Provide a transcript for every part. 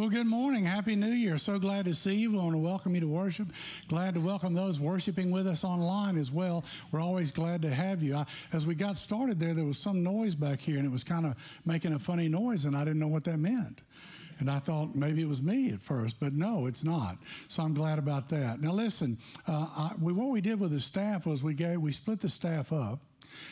Well, good morning. Happy New Year. So glad to see you. We want to welcome you to worship. Glad to welcome those worshiping with us online as well. We're always glad to have you. I, as we got started there, there was some noise back here and it was kind of making a funny noise, and I didn't know what that meant. And I thought maybe it was me at first, but no, it's not. So I'm glad about that. Now, listen, uh, I, we, what we did with the staff was we gave we split the staff up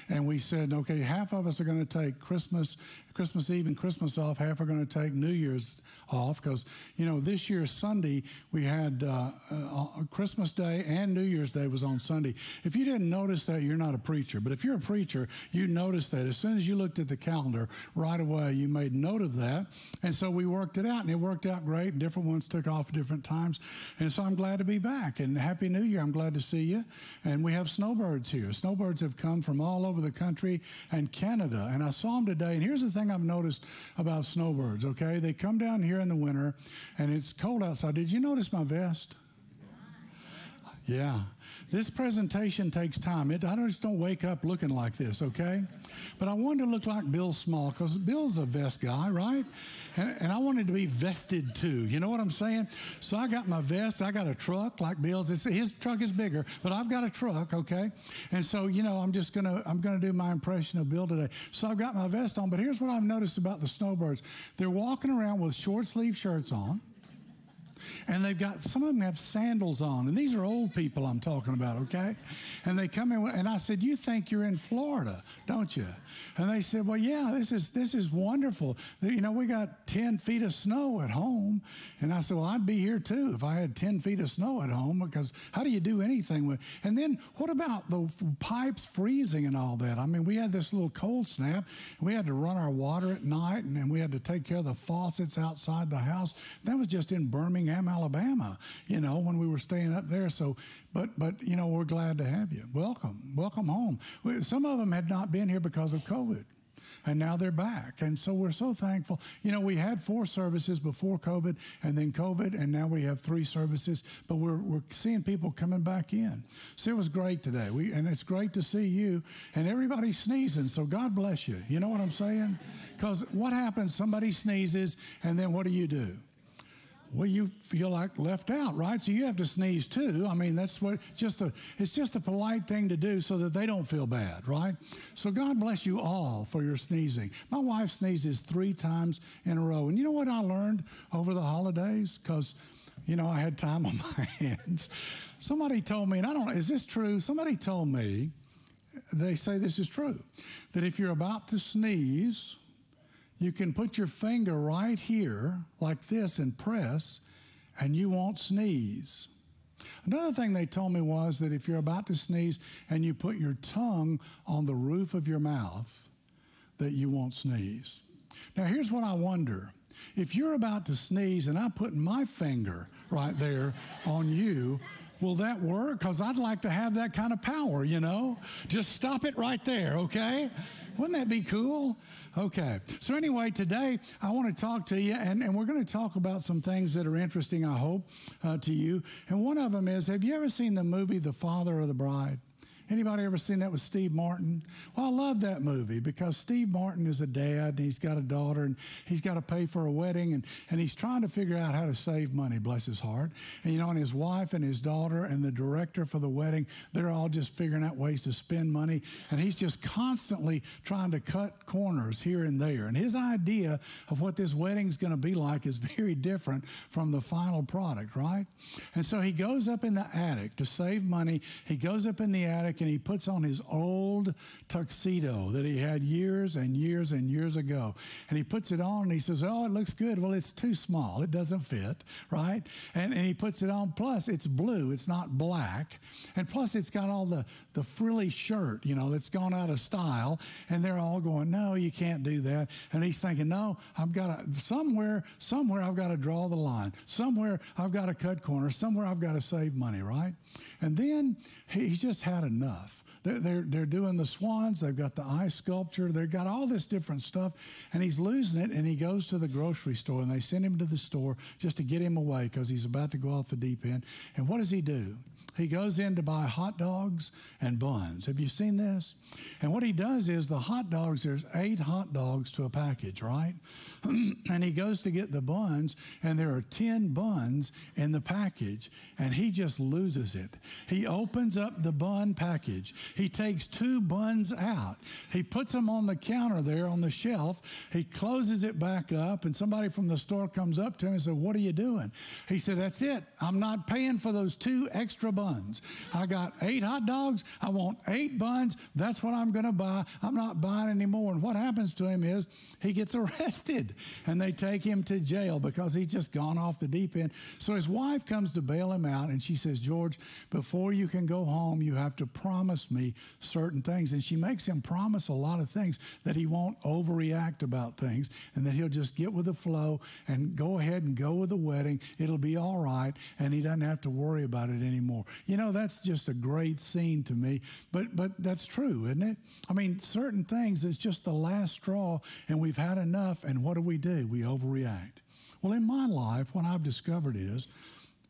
and we said, okay, half of us are going to take Christmas, Christmas Eve and Christmas off. Half are going to take New Year's off because you know this year Sunday we had uh, uh, Christmas Day and New Year's Day was on Sunday. If you didn't notice that, you're not a preacher. But if you're a preacher, you noticed that as soon as you looked at the calendar, right away you made note of that, and so we worked it out, and it worked out great. Different ones took off at different times, and so I'm glad to be back. And Happy New Year! I'm glad to see you. And we have snowbirds here. Snowbirds have come from all over the country and Canada, and I saw them today. And here's the thing I've noticed about snowbirds. Okay, they come down here here in the winter and it's cold outside. Did you notice my vest? Yeah. This presentation takes time. It, I just don't wake up looking like this, okay? But I wanted to look like Bill Small because Bill's a vest guy, right? And, and, I wanted to be vested too. You know what I'm saying? So I got my vest. I got a truck like Bill's. It's, his truck is bigger, but I've got a truck, okay? And so you know, I'm just gonna I'm gonna do my impression of Bill today. So I've got my vest on. But here's what I've noticed about the snowbirds: they're walking around with short sleeve shirts on and they've got some of them have sandals on, and these are old people I'm talking about, okay? And they come in, and I said, "You think you're in Florida, don't you?" And they said, "Well, yeah, this is this is wonderful. You know, we got ten feet of snow at home." And I said, "Well, I'd be here too if I had ten feet of snow at home because how do you do anything with?" And then what about the pipes freezing and all that? I mean, we had this little cold snap. We had to run our water at night, and then we had to take care of the faucets outside the house. That was just in Birmingham, Alabama. You know, when we were staying up there. So, but but you know, we're glad to have you. Welcome, welcome home. Some of them had not been here because of COVID. COVID. And now they're back. And so we're so thankful. You know, we had four services before COVID and then COVID, and now we have three services, but we're, we're seeing people coming back in. So it was great today. We, and it's great to see you. And everybody's sneezing, so God bless you. You know what I'm saying? Because what happens? Somebody sneezes, and then what do you do? Well, you feel like left out, right? So you have to sneeze too. I mean, that's what just a it's just a polite thing to do so that they don't feel bad, right? So God bless you all for your sneezing. My wife sneezes three times in a row, and you know what I learned over the holidays because you know I had time on my hands. Somebody told me, and I don't know, is this true? Somebody told me they say this is true that if you're about to sneeze you can put your finger right here, like this, and press, and you won't sneeze. Another thing they told me was that if you're about to sneeze and you put your tongue on the roof of your mouth, that you won't sneeze. Now, here's what I wonder. If you're about to sneeze and I put my finger right there on you, will that work? Because I'd like to have that kind of power, you know? Just stop it right there, okay? Wouldn't that be cool? Okay. So, anyway, today I want to talk to you, and, and we're going to talk about some things that are interesting, I hope, uh, to you. And one of them is have you ever seen the movie The Father of the Bride? Anybody ever seen that with Steve Martin? Well, I love that movie because Steve Martin is a dad and he's got a daughter and he's got to pay for a wedding and, and he's trying to figure out how to save money, bless his heart. And you know, and his wife and his daughter and the director for the wedding, they're all just figuring out ways to spend money. And he's just constantly trying to cut corners here and there. And his idea of what this wedding's going to be like is very different from the final product, right? And so he goes up in the attic to save money. He goes up in the attic and he puts on his old tuxedo that he had years and years and years ago. And he puts it on and he says, Oh, it looks good. Well, it's too small. It doesn't fit, right? And, and he puts it on. Plus, it's blue, it's not black. And plus, it's got all the, the frilly shirt, you know, that's gone out of style. And they're all going, No, you can't do that. And he's thinking, No, I've got to, somewhere, somewhere I've got to draw the line. Somewhere I've got to cut corners. Somewhere I've got to save money, right? And then he just had enough. They're, they're, they're, doing the swans, they've got the eye sculpture, they've got all this different stuff, and he's losing it. And he goes to the grocery store, and they send him to the store just to get him away because he's about to go off the deep end. And what does he do? He goes in to buy hot dogs and buns. Have you seen this? And what he does is the hot dogs, there's eight hot dogs to a package, right? and he goes to get the buns, and there are 10 buns in the package, and he just loses it. He opens up the bun package. He takes two buns out. He puts them on the counter there on the shelf. He closes it back up, and somebody from the store comes up to him and says, What are you doing? He said, That's it. I'm not paying for those two extra buns. I got eight hot dogs. I want eight buns. That's what I'm going to buy. I'm not buying anymore. And what happens to him is he gets arrested and they take him to jail because he's just gone off the deep end. So his wife comes to bail him out and she says, George, before you can go home, you have to promise me certain things. And she makes him promise a lot of things that he won't overreact about things and that he'll just get with the flow and go ahead and go with the wedding. It'll be all right and he doesn't have to worry about it anymore. You know, that's just a great scene to me, but but that's true, isn't it? I mean, certain things it's just the last straw and we've had enough and what do we do? We overreact. Well, in my life, what I've discovered is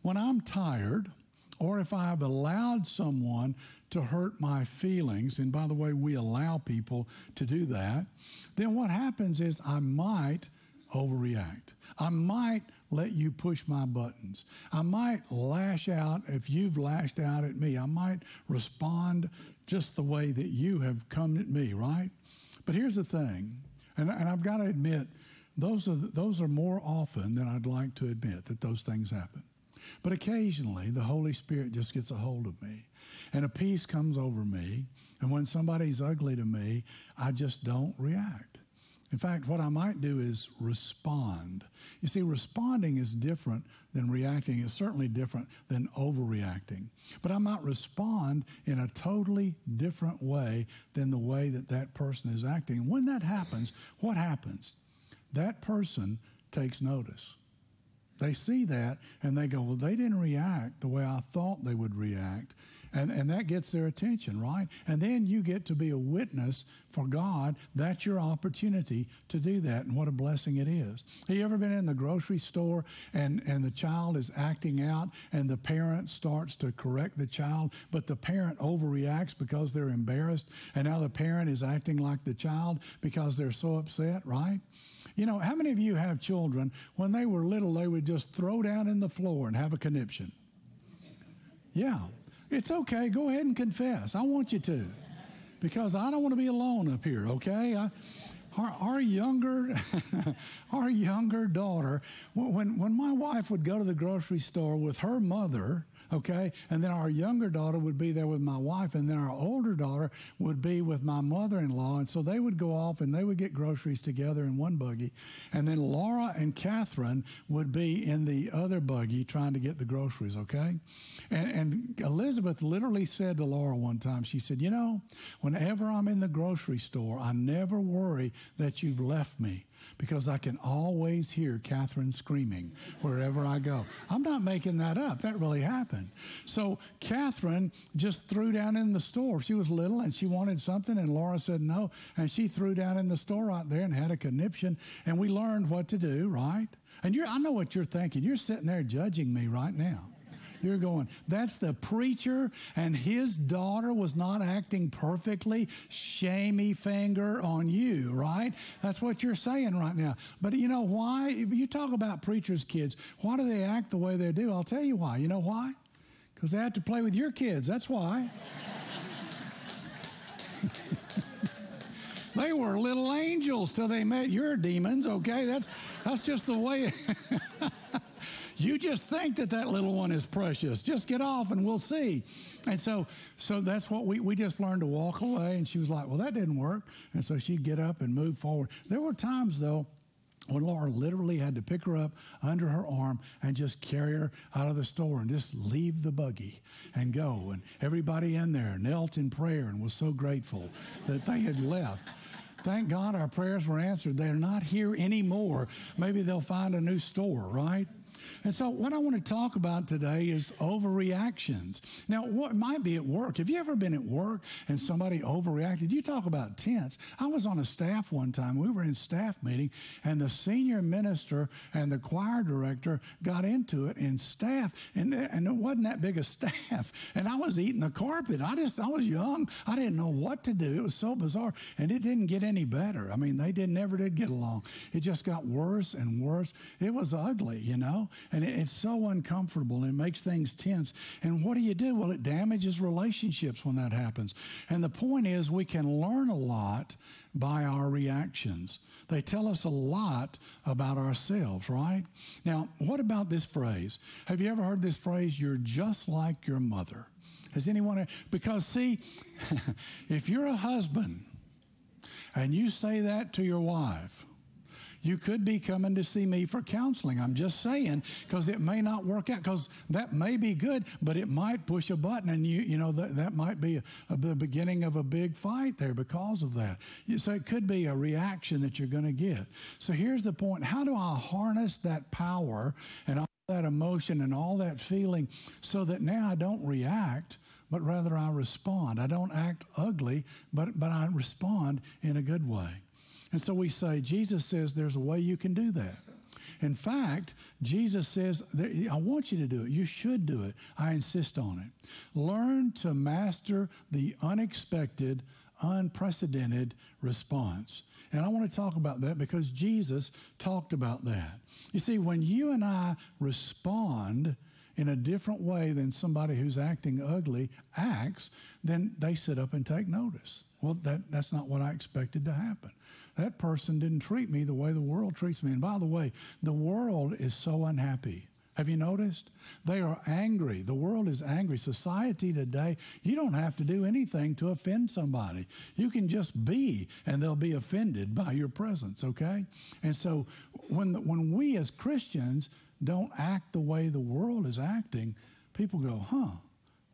when I'm tired or if I've allowed someone to hurt my feelings, and by the way, we allow people to do that, then what happens is I might overreact. I might let you push my buttons. I might lash out if you've lashed out at me. I might respond just the way that you have come at me, right? But here's the thing, and, and I've got to admit, those are, those are more often than I'd like to admit that those things happen. But occasionally, the Holy Spirit just gets a hold of me, and a peace comes over me. And when somebody's ugly to me, I just don't react. In fact, what I might do is respond. You see, responding is different than reacting. It's certainly different than overreacting. But I might respond in a totally different way than the way that that person is acting. When that happens, what happens? That person takes notice. They see that and they go, Well, they didn't react the way I thought they would react. And, and that gets their attention, right? And then you get to be a witness for God. That's your opportunity to do that. And what a blessing it is. Have you ever been in the grocery store and, and the child is acting out and the parent starts to correct the child, but the parent overreacts because they're embarrassed. And now the parent is acting like the child because they're so upset, right? You know, how many of you have children when they were little, they would just throw down in the floor and have a conniption? Yeah. It's okay. Go ahead and confess. I want you to because I don't want to be alone up here, okay? I, our, our, younger, our younger daughter, when, when my wife would go to the grocery store with her mother, okay? And then our younger daughter would be there with my wife, and then our older daughter would be with my mother in law. And so they would go off and they would get groceries together in one buggy. And then Laura and Catherine would be in the other buggy trying to get the groceries, okay? And, and Elizabeth literally said to Laura one time, she said, You know, whenever I'm in the grocery store, I never worry that you've left me because I can always hear Catherine screaming wherever I go. I'm not making that up. That really happened. So Catherine just threw down in the store. She was little and she wanted something, and Laura said no. And she threw down in the store out there and had a conniption. And we learned what to do, right? And I know what you're thinking. You're sitting there judging me right now. You're going, that's the preacher, and his daughter was not acting perfectly. Shamey finger on you, right? That's what you're saying right now. But you know why? You talk about preachers' kids. Why do they act the way they do? I'll tell you why. You know why? Because they have to play with your kids. That's why. they were little angels till they met your demons, okay? That's, that's just the way. You just think that that little one is precious. Just get off and we'll see. And so, so that's what we, we just learned to walk away. And she was like, well, that didn't work. And so she'd get up and move forward. There were times, though, when Laura literally had to pick her up under her arm and just carry her out of the store and just leave the buggy and go. And everybody in there knelt in prayer and was so grateful that they had left. Thank God our prayers were answered. They're not here anymore. Maybe they'll find a new store, right? And so, what I want to talk about today is overreactions. Now, what might be at work? Have you ever been at work and somebody overreacted? You talk about tense. I was on a staff one time. We were in staff meeting, and the senior minister and the choir director got into it in staff, and, and it wasn't that big a staff. And I was eating the carpet. I just, I was young. I didn't know what to do. It was so bizarre, and it didn't get any better. I mean, they did never did get along. It just got worse and worse. It was ugly, you know. And it's so uncomfortable and it makes things tense. And what do you do? Well, it damages relationships when that happens. And the point is, we can learn a lot by our reactions. They tell us a lot about ourselves, right? Now, what about this phrase? Have you ever heard this phrase, you're just like your mother? Has anyone? Because, see, if you're a husband and you say that to your wife, you could be coming to see me for counseling. I'm just saying because it may not work out because that may be good, but it might push a button and you you know that, that might be a, a, the beginning of a big fight there because of that. So it could be a reaction that you're going to get. So here's the point: How do I harness that power and all that emotion and all that feeling so that now I don't react? But rather, I respond. I don't act ugly, but, but I respond in a good way. And so we say, Jesus says there's a way you can do that. In fact, Jesus says, I want you to do it. You should do it. I insist on it. Learn to master the unexpected, unprecedented response. And I want to talk about that because Jesus talked about that. You see, when you and I respond in a different way than somebody who's acting ugly acts, then they sit up and take notice. Well, that, that's not what I expected to happen. That person didn't treat me the way the world treats me. And by the way, the world is so unhappy. Have you noticed? They are angry. The world is angry. Society today, you don't have to do anything to offend somebody. You can just be, and they'll be offended by your presence, okay? And so when, the, when we as Christians don't act the way the world is acting, people go, huh,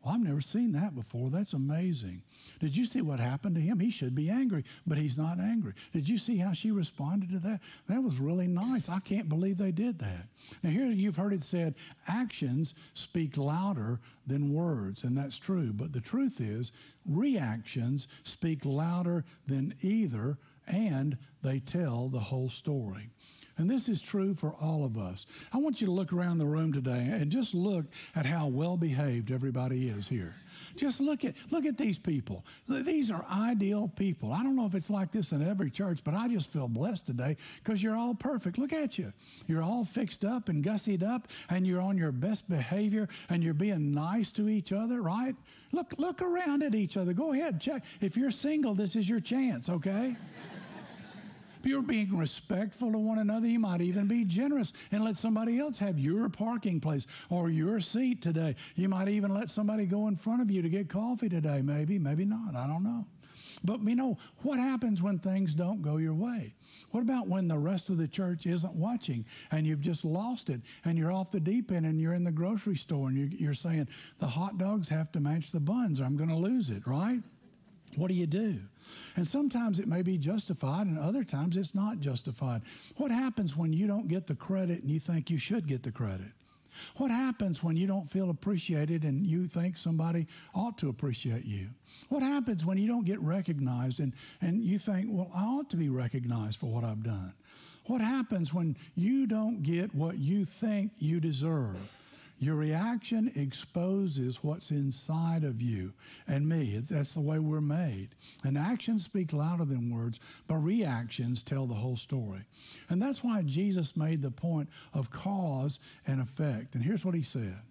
well, I've never seen that before. That's amazing. Did you see what happened to him? He should be angry, but he's not angry. Did you see how she responded to that? That was really nice. I can't believe they did that. Now, here you've heard it said actions speak louder than words, and that's true. But the truth is, reactions speak louder than either, and they tell the whole story. And this is true for all of us. I want you to look around the room today and just look at how well behaved everybody is here. Just look at look at these people. These are ideal people. I don't know if it's like this in every church, but I just feel blessed today because you're all perfect. Look at you. You're all fixed up and gussied up, and you're on your best behavior, and you're being nice to each other, right? Look look around at each other. Go ahead, check. If you're single, this is your chance, okay? You're being respectful to one another, you might even be generous and let somebody else have your parking place or your seat today. You might even let somebody go in front of you to get coffee today, maybe, maybe not. I don't know. But you know, what happens when things don't go your way? What about when the rest of the church isn't watching and you've just lost it and you're off the deep end and you're in the grocery store and you're, saying, the hot dogs have to match the buns or I'm going to lose it, right? What do you do? And sometimes it may be justified, and other times it's not justified. What happens when you don't get the credit and you think you should get the credit? What happens when you don't feel appreciated and you think somebody ought to appreciate you? What happens when you don't get recognized and, and you think, well, I ought to be recognized for what I've done? What happens when you don't get what you think you deserve? Your reaction exposes what's inside of you and me. That's the way we're made. And actions speak louder than words, but reactions tell the whole story. And that's why Jesus made the point of cause and effect. And here's what he said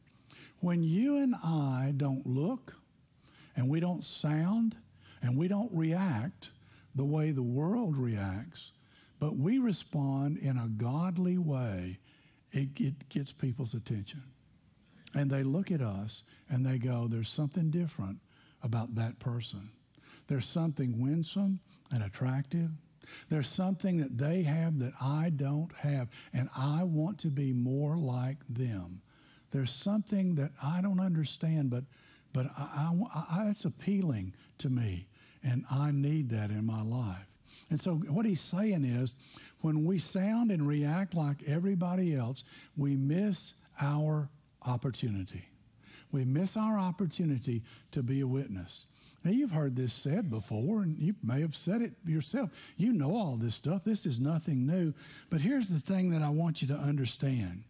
When you and I don't look, and we don't sound, and we don't react the way the world reacts, but we respond in a godly way, it, it gets people's attention. And they look at us and they go, there's something different about that person. There's something winsome and attractive. There's something that they have that I don't have, and I want to be more like them. There's something that I don't understand, but, but I, I, I, it's appealing to me, and I need that in my life. And so what he's saying is when we sound and react like everybody else, we miss our opportunity. We miss our opportunity to be a witness. Now, you've heard this said before, and you may have said it yourself. You know all this stuff. This is nothing new. But here's the thing that I want you to understand.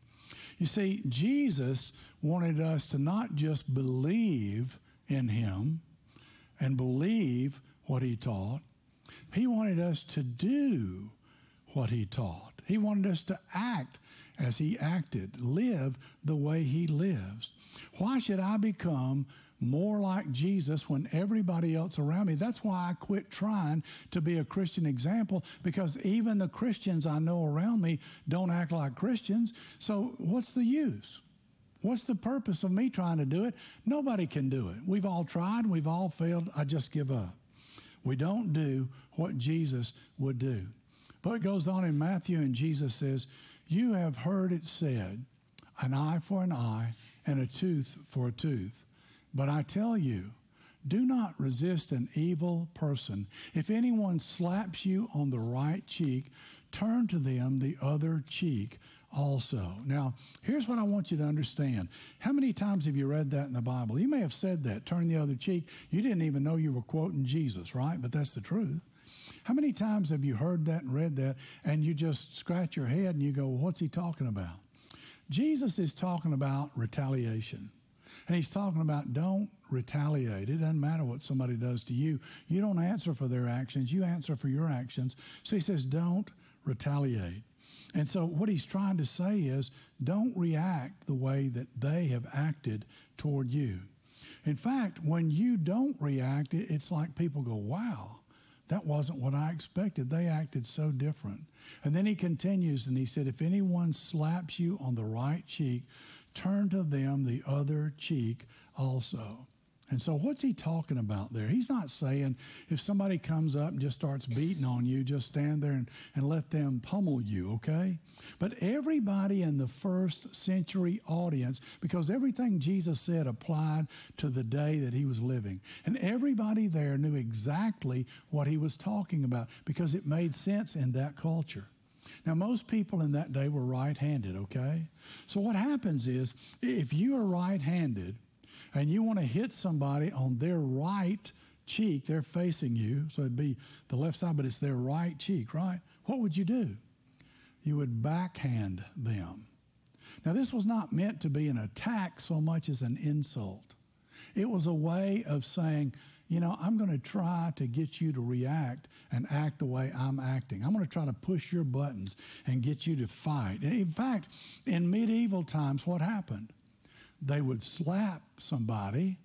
You see, Jesus wanted us to not just believe in him and believe what he taught, he wanted us to do what he taught. He wanted us to act as he acted, live the way he lives. Why should I become more like Jesus when everybody else around me? That's why I quit trying to be a Christian example because even the Christians I know around me don't act like Christians. So, what's the use? What's the purpose of me trying to do it? Nobody can do it. We've all tried, we've all failed. I just give up. We don't do what Jesus would do. But it goes on in Matthew, and Jesus says, You have heard it said, an eye for an eye and a tooth for a tooth. But I tell you, do not resist an evil person. If anyone slaps you on the right cheek, turn to them the other cheek also. Now, here's what I want you to understand. How many times have you read that in the Bible? You may have said that, turn the other cheek. You didn't even know you were quoting Jesus, right? But that's the truth. How many times have you heard that and read that and you just scratch your head and you go, what's he talking about? Jesus is talking about retaliation. And he's talking about don't retaliate. It doesn't matter what somebody does to you. You don't answer for their actions, you answer for your actions. So he says, don't retaliate. And so, what he's trying to say is don't react the way that they have acted toward you. In fact, when you don't react, it's like people go, wow, that wasn't what I expected. They acted so different. And then he continues and he said, if anyone slaps you on the right cheek, turn to them the other cheek also. And so, what's he talking about there? He's not saying if somebody comes up and just starts beating on you, just stand there and, and let them pummel you, okay? But everybody in the first century audience, because everything Jesus said applied to the day that he was living. And everybody there knew exactly what he was talking about because it made sense in that culture. Now, most people in that day were right handed, okay? So, what happens is if you are right handed, and you want to hit somebody on their right cheek, they're facing you, so it'd be the left side, but it's their right cheek, right? What would you do? You would backhand them. Now, this was not meant to be an attack so much as an insult. It was a way of saying, you know, I'm going to try to get you to react and act the way I'm acting. I'm going to try to push your buttons and get you to fight. In fact, in medieval times, what happened? They would slap somebody,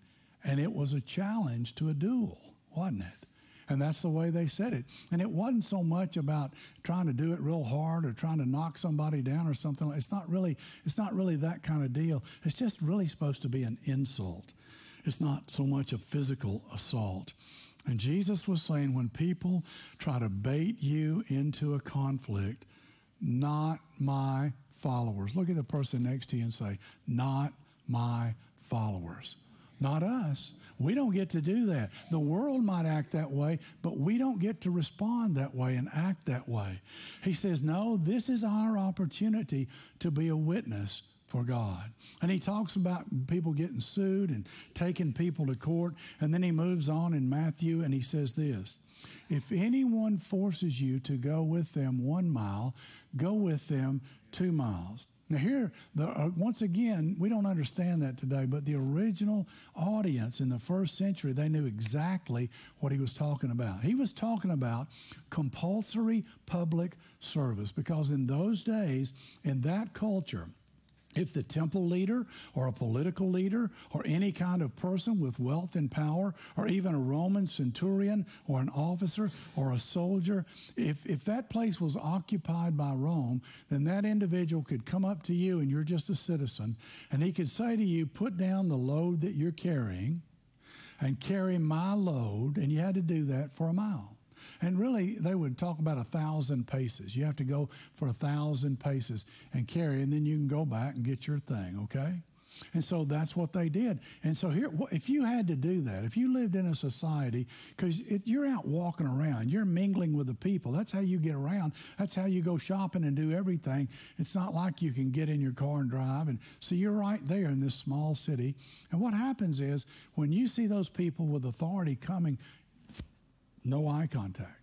and it was a challenge to a duel, wasn't it? And that's the way they said it. And it wasn't so much about trying to do it real hard or trying to knock somebody down or something. It's not really, it's not really that kind of deal. It's just really supposed to be an insult. It's not so much a physical assault. And Jesus was saying when people try to bait you into a conflict, not my followers. Look at the person next to you and say, not my followers. Not us. We don't get to do that. The world might act that way, but we don't get to respond that way and act that way. He says, No, this is our opportunity to be a witness for God. And he talks about people getting sued and taking people to court. And then he moves on in Matthew and he says this If anyone forces you to go with them one mile, go with them two miles. Now, here, the, uh, once again, we don't understand that today, but the original audience in the first century, they knew exactly what he was talking about. He was talking about compulsory public service because in those days, in that culture, if the temple leader or a political leader or any kind of person with wealth and power or even a Roman centurion or an officer or a soldier, if, if that place was occupied by Rome, then that individual could come up to you and you're just a citizen and he could say to you, put down the load that you're carrying and carry my load. And you had to do that for a mile. And really, they would talk about a thousand paces. You have to go for a thousand paces and carry, and then you can go back and get your thing, okay? And so that's what they did. And so here, if you had to do that, if you lived in a society, because you're out walking around, you're mingling with the people. That's how you get around. That's how you go shopping and do everything. It's not like you can get in your car and drive. And so you're right there in this small city. And what happens is when you see those people with authority coming, no eye contact.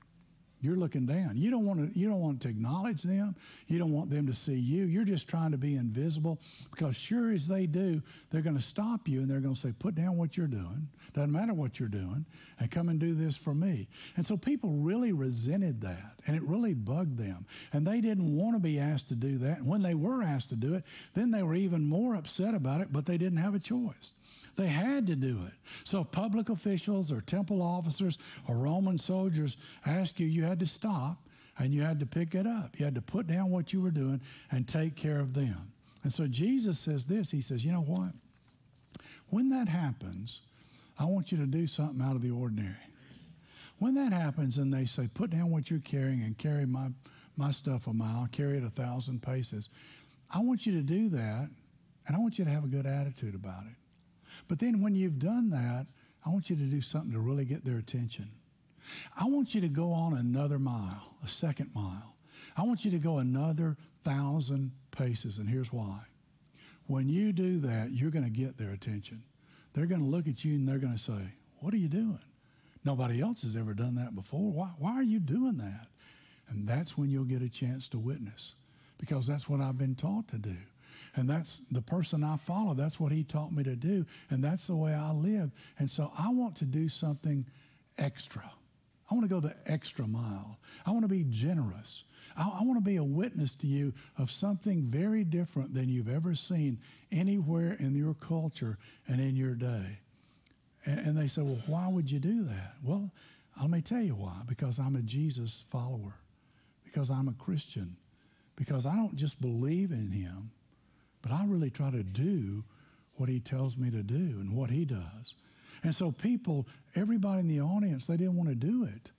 You're looking down. You don't want to you don't want to acknowledge them. You don't want them to see you. You're just trying to be invisible because sure as they do, they're going to stop you and they're going to say, "Put down what you're doing. Doesn't matter what you're doing, and come and do this for me." And so people really resented that, and it really bugged them. And they didn't want to be asked to do that. And when they were asked to do it, then they were even more upset about it, but they didn't have a choice. They had to do it. So if public officials or temple officers or Roman soldiers asked you, you had to stop and you had to pick it up. You had to put down what you were doing and take care of them. And so Jesus says this He says, You know what? When that happens, I want you to do something out of the ordinary. When that happens and they say, Put down what you're carrying and carry my, my stuff a mile, carry it a thousand paces, I want you to do that and I want you to have a good attitude about it. But then when you've done that, I want you to do something to really get their attention. I want you to go on another mile, a second mile. I want you to go another thousand paces, and here's why. When you do that, you're going to get their attention. They're going to look at you and they're going to say, What are you doing? Nobody else has ever done that before. Why, why are you doing that? And that's when you'll get a chance to witness because that's what I've been taught to do. And that's the person I follow. That's what he taught me to do. And that's the way I live. And so I want to do something extra. I want to go the extra mile. I want to be generous. I, I want to be a witness to you of something very different than you've ever seen anywhere in your culture and in your day. And, and they say, well, why would you do that? Well, let me tell you why. Because I'm a Jesus follower, because I'm a Christian, because I don't just believe in him, but I really try to do what he tells me to do and what he does. And so people, everybody in the audience, they didn't want to do it.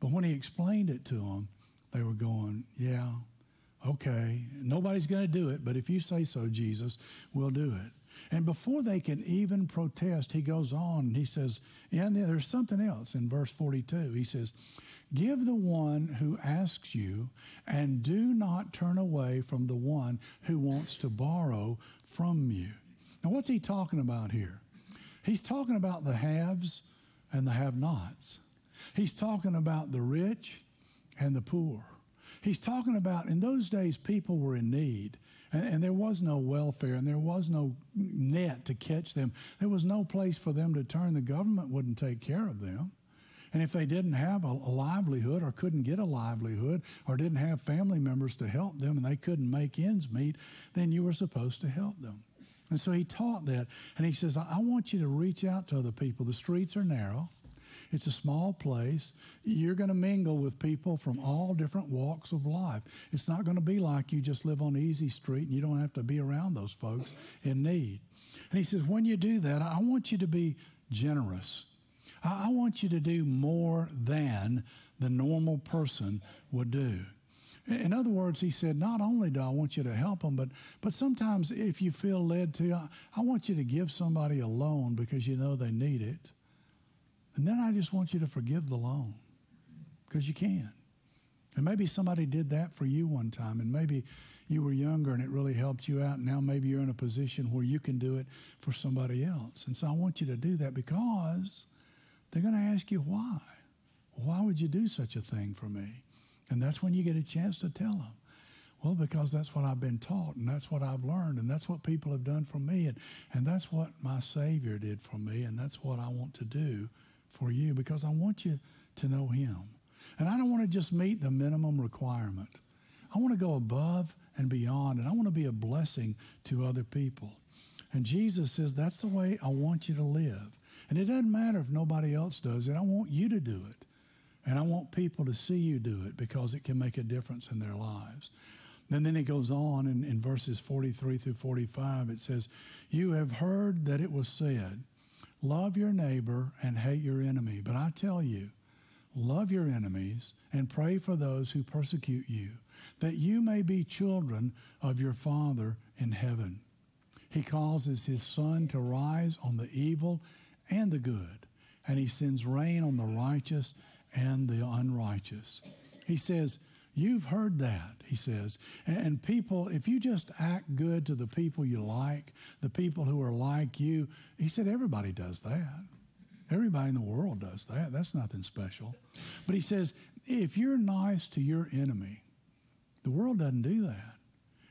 But when he explained it to them, they were going, yeah, okay, nobody's going to do it, but if you say so, Jesus, we'll do it. And before they can even protest, he goes on and he says, and there's something else in verse 42. He says, Give the one who asks you, and do not turn away from the one who wants to borrow from you. Now, what's he talking about here? He's talking about the haves and the have nots. He's talking about the rich and the poor. He's talking about in those days, people were in need. And, and, there was no welfare and there was no net to catch them. There was no place for them to turn. The government wouldn't take care of them. And if they didn't have a, a, livelihood or couldn't get a livelihood or didn't have family members to help them and they couldn't make ends meet, then you were supposed to help them. And so he taught that. And he says, I want you to reach out to other people. The streets are narrow. It's a small place. You're going to mingle with people from all different walks of life. It's not going to be like you just live on Easy Street and you don't have to be around those folks in need. And he says, when you do that, I want you to be generous. I, want you to do more than the normal person would do. In other words, he said, not only do I want you to help them, but, but sometimes if you feel led to, I, I want you to give somebody a loan because you know they need it. And then I just want you to forgive the loan because you can. And maybe somebody did that for you one time, and maybe you were younger and it really helped you out. And now maybe you're in a position where you can do it for somebody else. And so I want you to do that because they're going to ask you why. Why would you do such a thing for me? And that's when you get a chance to tell them. Well, because that's what I've been taught, and that's what I've learned, and that's what people have done for me, and, and that's what my Savior did for me, and that's what I want to do for you because I want you to know Him. And I don't want to just meet the minimum requirement. I want to go above and beyond, and I want to be a blessing to other people. And Jesus says, That's the way I want you to live. And it doesn't matter if nobody else does it. I want you to do it. And I want people to see you do it because it can make a difference in their lives. And then it goes on in, in verses 43 through 45. It says, You have heard that it was said, Love your neighbor and hate your enemy. But I tell you, love your enemies and pray for those who persecute you, that you may be children of your Father in heaven. He causes his sun to rise on the evil and the good, and he sends rain on the righteous and the unrighteous. He says, You've heard that, he says. And people, if you just act good to the people you like, the people who are like you, he said, everybody does that. Everybody in the world does that. That's nothing special. But he says, if you're nice to your enemy, the world doesn't do that.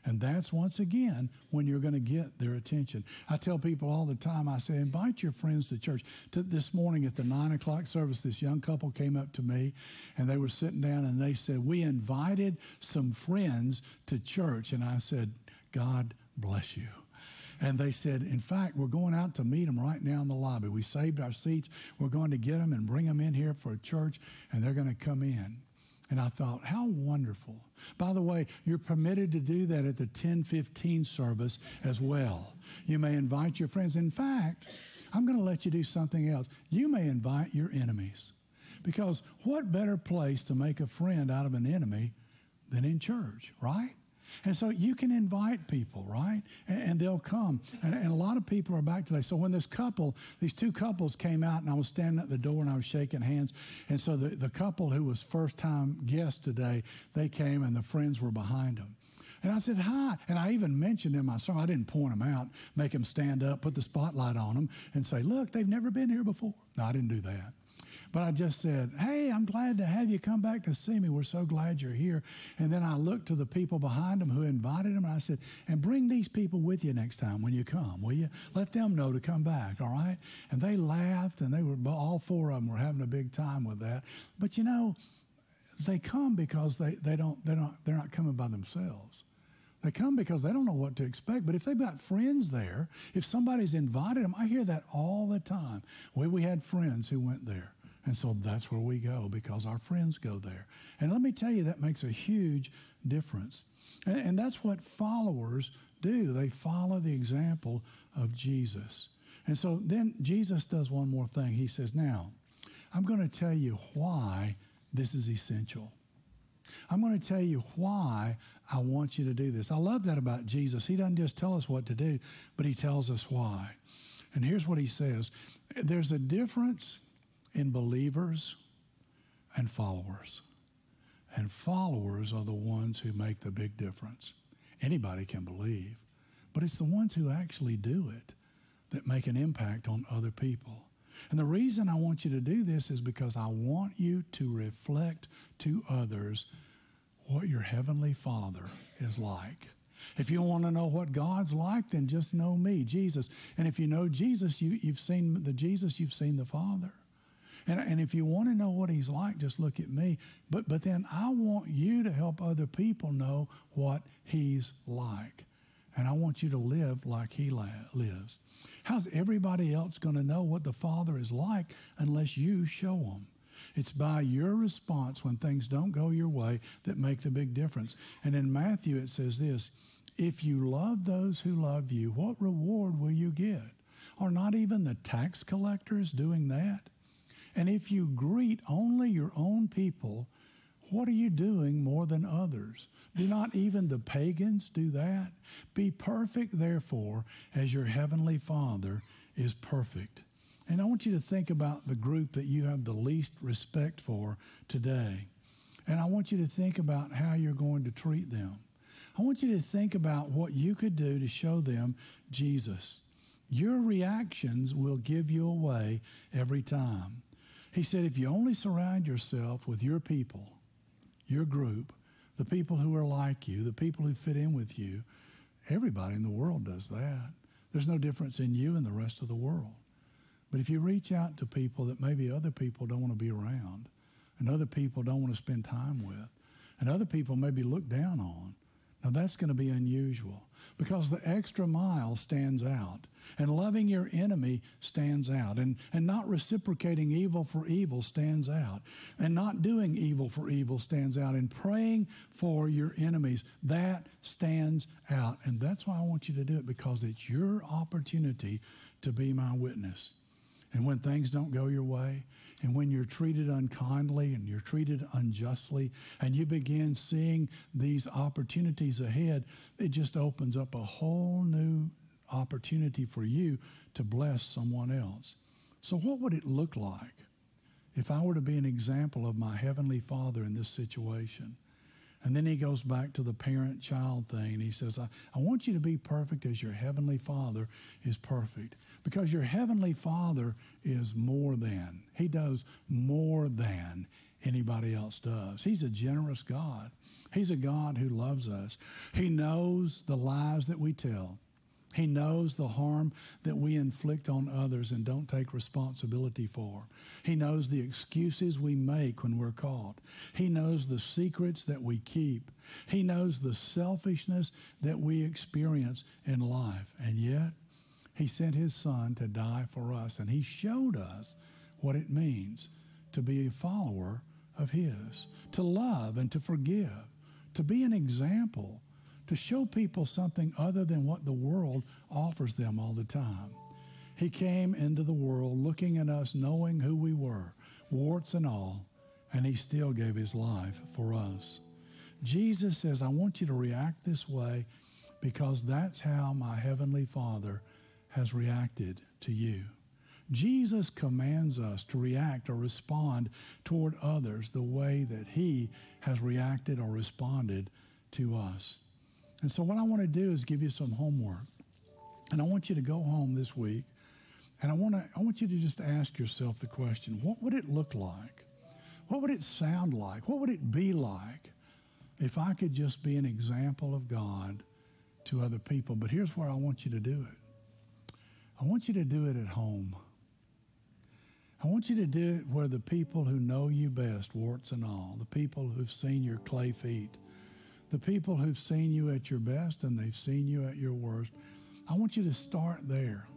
And that's once again when you're going to get their attention. I tell people all the time, I say, invite your friends to church. This morning at the nine o'clock service, this young couple came up to me and they were sitting down and they said, We invited some friends to church. And I said, God bless you. And they said, in fact, we're going out to meet them right now in the lobby. We saved our seats. We're going to get them and bring them in here for a church, and they're going to come in. And I thought, how wonderful. By the way, you're permitted to do that at the 1015 service as well. You may invite your friends. In fact, I'm going to let you do something else. You may invite your enemies. Because what better place to make a friend out of an enemy than in church, right? And so you can invite people, right? And, and they'll come. And, and, a lot of people are back today. So when this couple, these two couples came out, and I was standing at the door and I was shaking hands. And so the, the couple who was first time guests today, they came and the friends were behind them. And I said, hi. And I even mentioned in my song, I didn't point them out, make them stand up, put the spotlight on them, and say, look, they've never been here before. No, I didn't do that. But I just said, Hey, I'm glad to have you come back to see me. We're so glad you're here. And then I looked to the people behind them who invited them and I said, And bring these people with you next time when you come, will you? Let them know to come back, all right? And they laughed and they were, all four of them were having a big time with that. But you know, they come because they, they don't, they're, not, they're not coming by themselves. They come because they don't know what to expect. But if they've got friends there, if somebody's invited them, I hear that all the time. We, we had friends who went there. And so that's where we go because our friends go there. And let me tell you, that makes a huge difference. And, and that's what followers do. They follow the example of Jesus. And so then Jesus does one more thing. He says, Now, I'm going to tell you why this is essential. I'm going to tell you why I want you to do this. I love that about Jesus. He doesn't just tell us what to do, but he tells us why. And here's what he says there's a difference in believers and followers. And followers are the ones who make the big difference. Anybody can believe, but it's the ones who actually do it that make an impact on other people. And the reason I want you to do this is because I want you to reflect to others what your Heavenly Father is like. If you want to know what God's like, then just know me, Jesus. And if you know Jesus, you, you've seen the Jesus, you've seen the Father. And, and if you want to know what he's like, just look at me. But, but then I want you to help other people know what he's like. And I want you to live like he la- lives. How's everybody else going to know what the Father is like unless you show them? It's by your response when things don't go your way that make the big difference. And in Matthew, it says this If you love those who love you, what reward will you get? Are not even the tax collectors doing that? And if you greet only your own people, what are you doing more than others? Do not even the pagans do that? Be perfect, therefore, as your heavenly Father is perfect. And I want you to think about the group that you have the least respect for today. And I want you to think about how you're going to treat them. I want you to think about what you could do to show them Jesus. Your reactions will give you away every time. He said, if you only surround yourself with your people, your group, the people who are like you, the people who fit in with you, everybody in the world does that. There's no difference in you and the rest of the world. But if you reach out to people that maybe other people don't want to be around, and other people don't want to spend time with, and other people maybe look down on, now that's going to be unusual because the extra mile stands out. And loving your enemy stands out. And, and not reciprocating evil for evil stands out. And not doing evil for evil stands out. And praying for your enemies, that stands out. And that's why I want you to do it because it's your opportunity to be my witness. And when things don't go your way, and when you're treated unkindly and you're treated unjustly, and you begin seeing these opportunities ahead, it just opens up a whole new opportunity for you to bless someone else. So, what would it look like if I were to be an example of my Heavenly Father in this situation? And then he goes back to the parent child thing and he says, I, I want you to be perfect as your Heavenly Father is perfect. Because your Heavenly Father is more than, He does more than anybody else does. He's a generous God. He's a God who loves us. He knows the lies that we tell. He knows the harm that we inflict on others and don't take responsibility for. He knows the excuses we make when we're caught. He knows the secrets that we keep. He knows the selfishness that we experience in life. And yet, He sent His Son to die for us, and He showed us what it means to be a follower of His, to love and to forgive, to be an example to show people something other than what the world offers them all the time. He came into the world looking at us, knowing who we were, warts and all, and He still gave His life for us. Jesus says, I want you to react this way because that's how my Heavenly Father has reacted to you. Jesus commands us to react or respond toward others the way that He has reacted or responded to us. And so, what I want to do is give you some homework. And I want you to go home this week and I want, to, I want you to just ask yourself the question what would it look like? What would it sound like? What would it be like if I could just be an example of God to other people? But here's where I want you to do it I want you to do it at home. I want you to do it where the people who know you best, warts and all, the people who've seen your clay feet, the people who've seen you at your best and they've seen you at your worst, I want you to start there.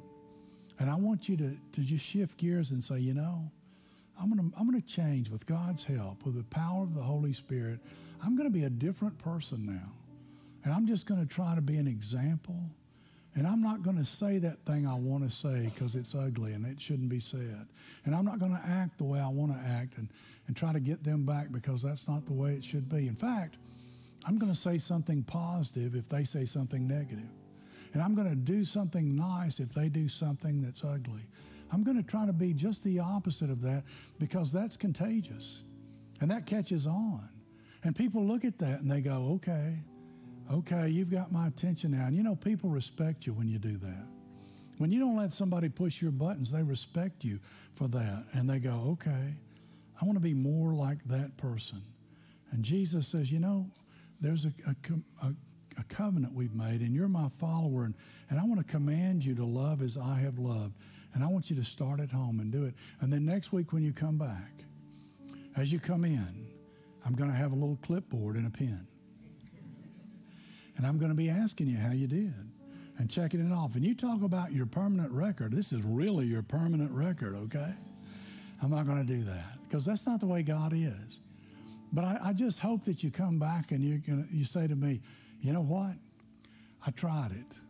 And I want you to, to just shift gears and say, you know, I'm going to I'm going to change with God's help, with the power of the Holy Spirit. I'm going to be a different person now. And I'm just going to try to be an example. And I'm not going to say that thing I want to say because it's ugly and it shouldn't be said. And I'm not going to act the way I want to act and, and try to get them back because that's not the way it should be. In fact, I'm going to say something positive if they say something negative. And I'm going to do something nice if they do something that's ugly. I'm going to try to be just the opposite of that because that's contagious and that catches on. And people look at that and they go, okay, okay, you've got my attention now. And you know, people respect you when you do that. When you don't let somebody push your buttons, they respect you for that. And they go, okay, I want to be more like that person. And Jesus says, you know, there's a, a, a, covenant we've made, and you're my follower, and, and I want to command you to love as I have loved. And I want you to start at home and do it. And then next week, when you come back, as you come in, I'm going to have a little clipboard and a pen. And I'm going to be asking you how you did and checking it off. And you talk about your permanent record. This is really your permanent record, okay? I'm not going to do that because that's not the way God is. But I, I just hope that you come back and you're gonna, you say to me, you know what? I tried it.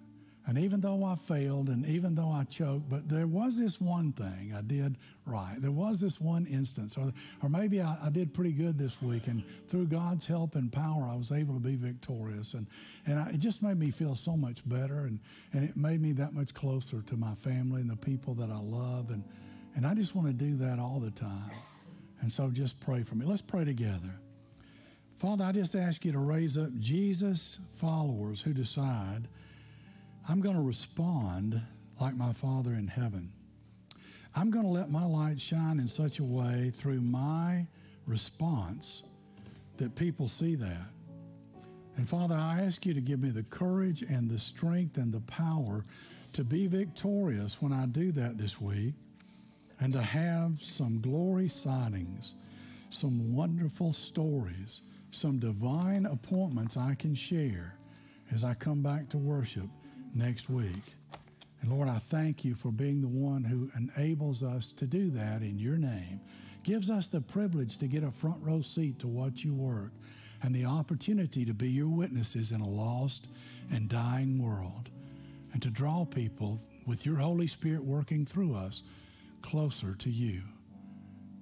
And even though I failed and even though I choked, but there was this one thing I did right. There was this one instance, or, or maybe I, I did pretty good this week. And through God's help and power, I was able to be victorious. And, and I, it just made me feel so much better. And, and it made me that much closer to my family and the people that I love. And, and I just want to do that all the time. And so just pray for me. Let's pray together. Father, I just ask you to raise up Jesus followers who decide I'm going to respond like my Father in heaven. I'm going to let my light shine in such a way through my response that people see that. And Father, I ask you to give me the courage and the strength and the power to be victorious when I do that this week and to have some glory sightings, some wonderful stories, some divine appointments I can share as I come back to worship next week. And Lord, I thank you for being the one who enables us to do that in your name, gives us the privilege to get a front row seat to watch you work, and the opportunity to be your witnesses in a lost and dying world, and to draw people with your Holy Spirit working through us closer to you.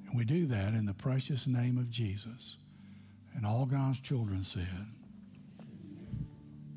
And we do that in the precious name of Jesus. And all God's children said,